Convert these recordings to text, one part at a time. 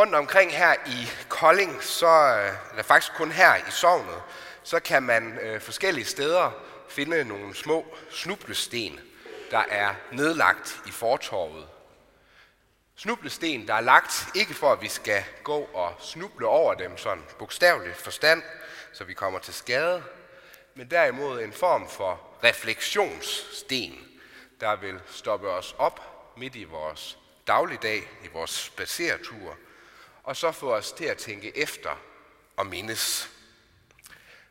Rundt omkring her i Kolding, så øh, eller faktisk kun her i Sognet, så kan man øh, forskellige steder finde nogle små snublesten, der er nedlagt i fortorvet. Snublesten, der er lagt ikke for, at vi skal gå og snuble over dem sådan bogstaveligt forstand, så vi kommer til skade, men derimod en form for refleksionssten, der vil stoppe os op midt i vores dagligdag, i vores spaceretur, og så få os til at tænke efter og mindes.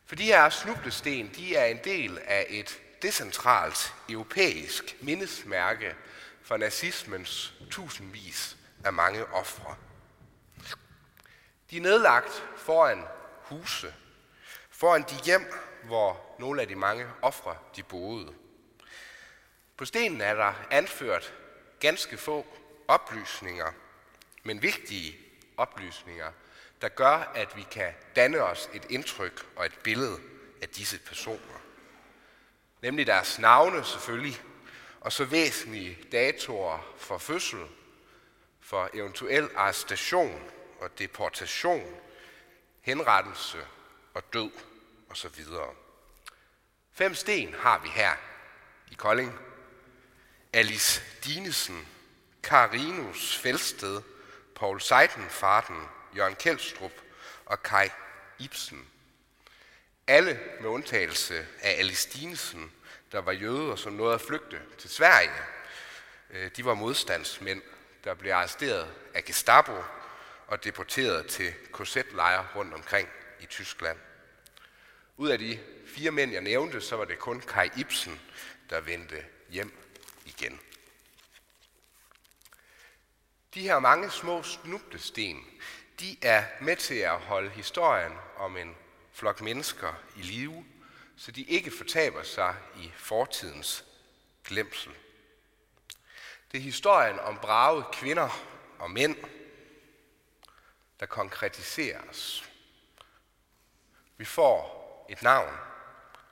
For de her snublesten, de er en del af et decentralt europæisk mindesmærke for nazismens tusindvis af mange ofre. De er nedlagt foran huse, foran de hjem, hvor nogle af de mange ofre de boede. På stenen er der anført ganske få oplysninger, men vigtige oplysninger, der gør, at vi kan danne os et indtryk og et billede af disse personer. Nemlig deres navne selvfølgelig, og så væsentlige datoer for fødsel, for eventuel arrestation og deportation, henrettelse og død osv. Fem sten har vi her i Kolding. Alice Dinesen, Karinus Fælsted, Paul Seidenfarten, Jørgen Kjeldstrup og Kai Ibsen. Alle med undtagelse af Alice Dinesen, der var jøde og som nåede at flygte til Sverige. Øh, de var modstandsmænd, der blev arresteret af Gestapo og deporteret til korsetlejre rundt omkring i Tyskland. Ud af de fire mænd, jeg nævnte, så var det kun Kai Ibsen, der vendte hjem igen. De her mange små snublesten, de er med til at holde historien om en flok mennesker i live, så de ikke fortaber sig i fortidens glemsel. Det er historien om brave kvinder og mænd, der konkretiseres. Vi får et navn,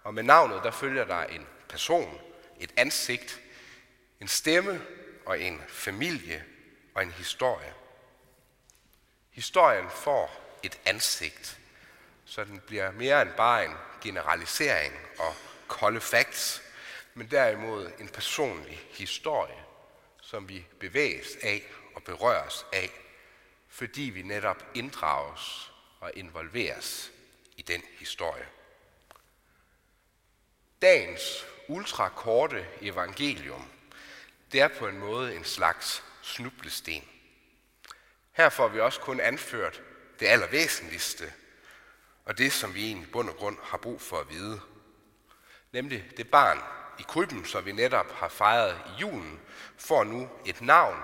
og med navnet der følger der en person, et ansigt, en stemme og en familie og en historie. Historien får et ansigt, så den bliver mere end bare en generalisering og kolde facts, men derimod en personlig historie, som vi bevæges af og berøres af, fordi vi netop inddrages og involveres i den historie. Dagens ultrakorte evangelium, det er på en måde en slags snublesten. Her får vi også kun anført det allervæsentligste, og det, som vi egentlig i bund og grund har brug for at vide. Nemlig det barn i krybben, som vi netop har fejret i julen, får nu et navn,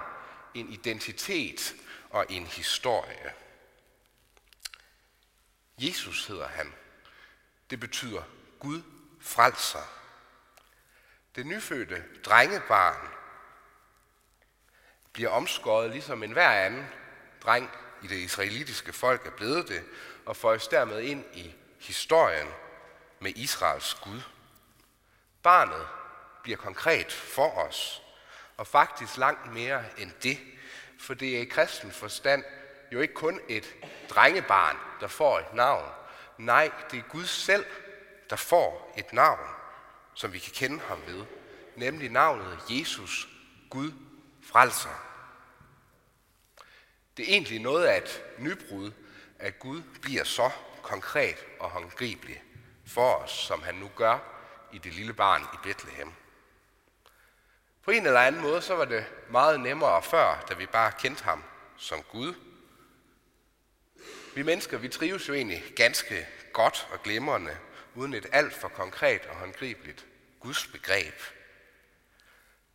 en identitet og en historie. Jesus hedder han. Det betyder Gud frelser. Det nyfødte drengebarn bliver omskåret ligesom en hver anden dreng i det israelitiske folk er blevet det, og føjes dermed ind i historien med Israels Gud. Barnet bliver konkret for os, og faktisk langt mere end det, for det er i kristen forstand jo ikke kun et drengebarn, der får et navn. Nej, det er Gud selv, der får et navn, som vi kan kende ham ved, nemlig navnet Jesus, Gud frelser. Det er egentlig noget af et nybrud, at Gud bliver så konkret og håndgribelig for os, som han nu gør i det lille barn i Bethlehem. På en eller anden måde, så var det meget nemmere før, da vi bare kendte ham som Gud. Vi mennesker, vi trives jo egentlig ganske godt og glimrende, uden et alt for konkret og håndgribeligt Guds begreb.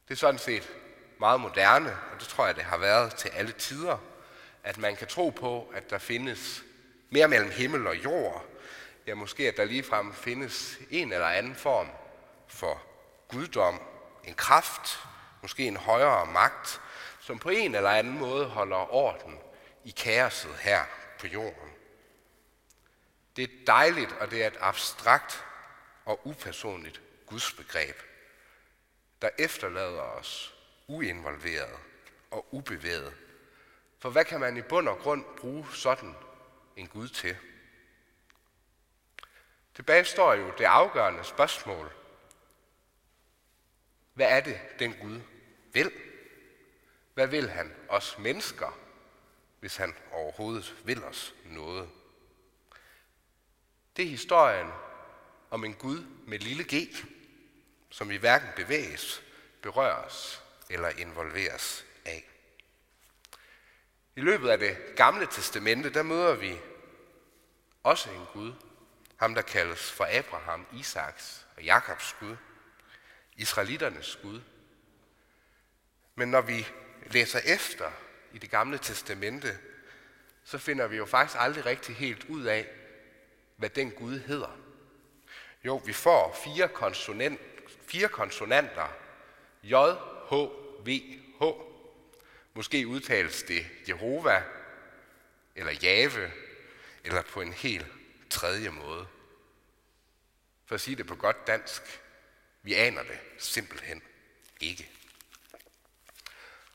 Det er sådan set meget moderne, og det tror jeg, det har været til alle tider, at man kan tro på, at der findes mere mellem himmel og jord. Ja, måske at der ligefrem findes en eller anden form for guddom, en kraft, måske en højere magt, som på en eller anden måde holder orden i kaoset her på jorden. Det er dejligt, og det er et abstrakt og upersonligt gudsbegreb, der efterlader os uinvolveret og ubevæget For hvad kan man i bund og grund bruge sådan en Gud til? Tilbage står jo det afgørende spørgsmål. Hvad er det, den Gud vil? Hvad vil han os mennesker, hvis han overhovedet vil os noget? Det er historien om en Gud med lille g, som i hverken bevæges, berøres eller involveres af. I løbet af det gamle testamente, der møder vi også en Gud, ham der kaldes for Abraham, Isaks og Jakobs Gud, Israeliternes Gud. Men når vi læser efter i det gamle testamente, så finder vi jo faktisk aldrig rigtig helt ud af, hvad den Gud hedder. Jo, vi får fire, konsonant, fire konsonanter. J, H, V, H. Måske udtales det Jehova, eller Jave, eller på en helt tredje måde. For at sige det på godt dansk, vi aner det simpelthen ikke.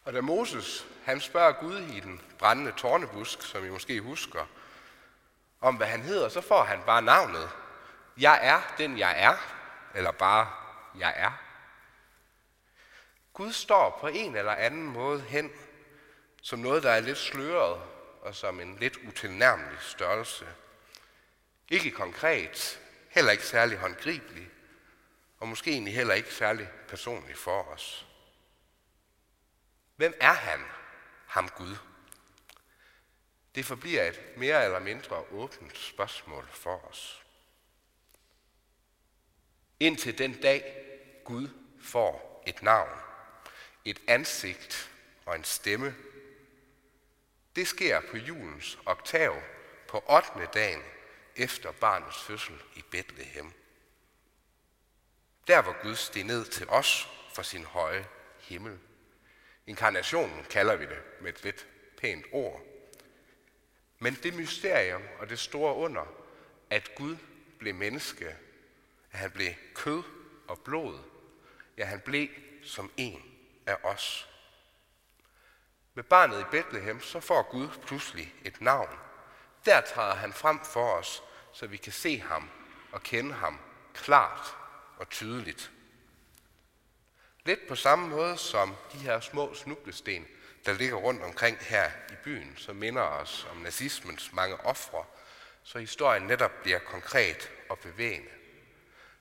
Og da Moses, han spørger Gud i den brændende tårnebusk, som I måske husker, om hvad han hedder, så får han bare navnet. Jeg er den, jeg er, eller bare, jeg er. Gud står på en eller anden måde hen som noget, der er lidt sløret, og som en lidt utilnærmelig størrelse. Ikke konkret, heller ikke særlig håndgribelig, og måske egentlig heller ikke særlig personlig for os. Hvem er han, ham Gud? Det forbliver et mere eller mindre åbent spørgsmål for os. Indtil den dag Gud får et navn, et ansigt og en stemme. Det sker på julens oktav på 8. dagen efter barnets fødsel i Bethlehem. Der hvor Gud steg ned til os fra sin høje himmel. Inkarnationen kalder vi det med et lidt pænt ord. Men det mysterium og det store under, at Gud blev menneske, at han blev kød og blod, ja, han blev som en af os. Med barnet i Bethlehem, så får Gud pludselig et navn. Der træder han frem for os, så vi kan se ham og kende ham klart og tydeligt. Lidt på samme måde som de her små snublesten, der ligger rundt omkring her i byen, som minder os om nazismens mange ofre, så historien netop bliver konkret og bevægende.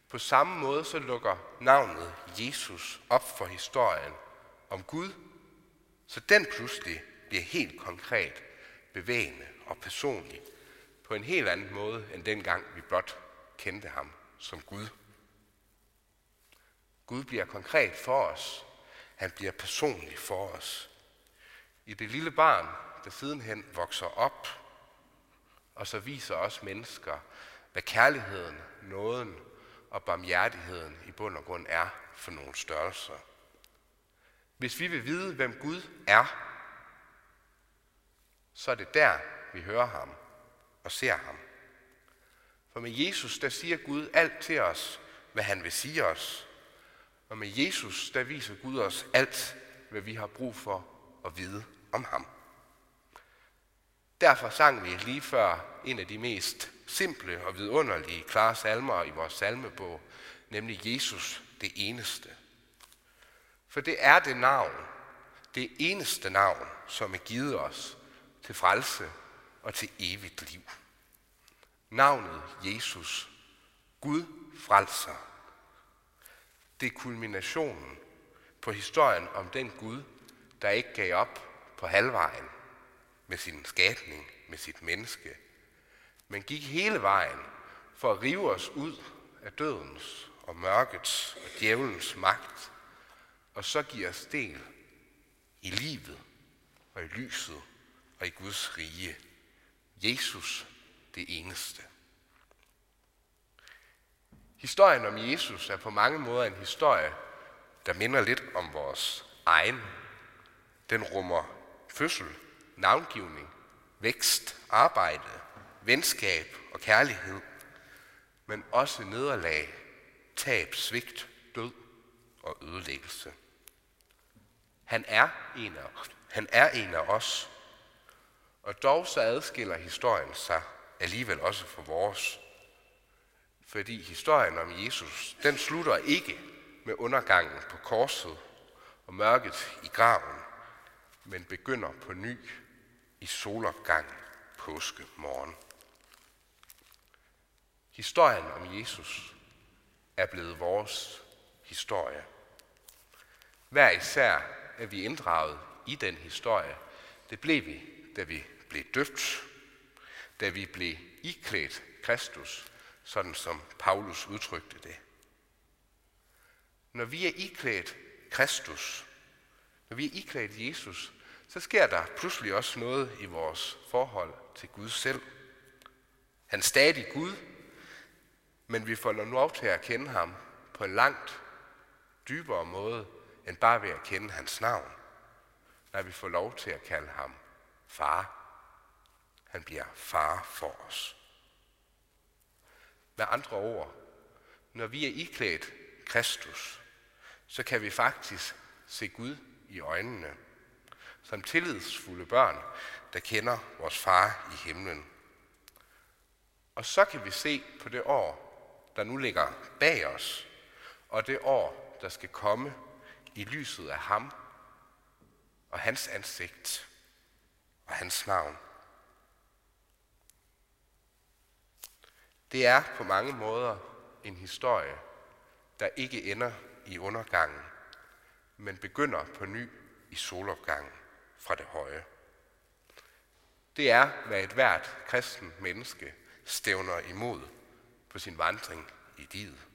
På samme måde så lukker navnet Jesus op for historien om Gud, så den pludselig bliver helt konkret, bevægende og personlig på en helt anden måde, end dengang vi blot kendte ham som Gud. Gud bliver konkret for os. Han bliver personlig for os. I det lille barn, der sidenhen vokser op, og så viser os mennesker, hvad kærligheden, nåden og barmhjertigheden i bund og grund er for nogle størrelser. Hvis vi vil vide, hvem Gud er, så er det der, vi hører ham og ser ham. For med Jesus, der siger Gud alt til os, hvad han vil sige os. Og med Jesus, der viser Gud os alt, hvad vi har brug for at vide om ham. Derfor sang vi lige før en af de mest simple og vidunderlige klare salmer i vores salmebog, nemlig Jesus det eneste. For det er det navn, det eneste navn, som er givet os til frelse og til evigt liv. Navnet Jesus, Gud frelser. Det er kulminationen på historien om den Gud, der ikke gav op på halvvejen med sin skabning, med sit menneske, men gik hele vejen for at rive os ud af dødens og mørkets og djævelens magt og så giver os del i livet og i lyset og i Guds rige. Jesus det eneste. Historien om Jesus er på mange måder en historie, der minder lidt om vores egen. Den rummer fødsel, navngivning, vækst, arbejde, venskab og kærlighed, men også nederlag, tab, svigt, død og ødelæggelse. Han er en af, han er en af os. Og dog så adskiller historien sig alligevel også fra vores. Fordi historien om Jesus, den slutter ikke med undergangen på korset og mørket i graven, men begynder på ny i solopgangen påske morgen. Historien om Jesus er blevet vores historie. Hver især er vi inddraget i den historie. Det blev vi, da vi blev døbt, da vi blev iklædt Kristus, sådan som Paulus udtrykte det. Når vi er iklædt Kristus, når vi er iklædt Jesus, så sker der pludselig også noget i vores forhold til Gud selv. Han er stadig Gud, men vi får nu lov til at kende ham på en langt dybere måde, end bare ved at kende hans navn. Når vi får lov til at kalde ham far. Han bliver far for os. Med andre ord, når vi er iklædt Kristus, så kan vi faktisk se Gud i øjnene som tillidsfulde børn, der kender vores far i himlen. Og så kan vi se på det år, der nu ligger bag os, og det år, der skal komme i lyset af ham og hans ansigt og hans navn. Det er på mange måder en historie, der ikke ender i undergangen, men begynder på ny i solopgangen fra det høje. Det er, hvad et hvert kristen menneske stævner imod på sin vandring i livet.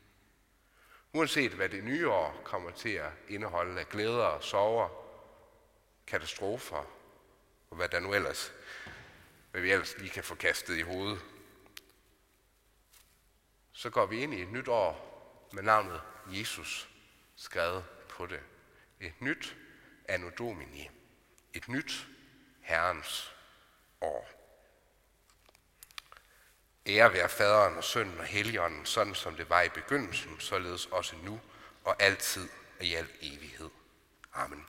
Uanset hvad det nye år kommer til at indeholde af glæder og sorger, katastrofer og hvad der nu ellers, hvad vi ellers lige kan få kastet i hovedet, så går vi ind i et nyt år med navnet Jesus skrevet på det. Et nyt Anno Domini. Et nyt Herrens år. Ære være faderen og sønnen og helligånden, sådan som det var i begyndelsen, således også nu og altid og i al evighed. Amen.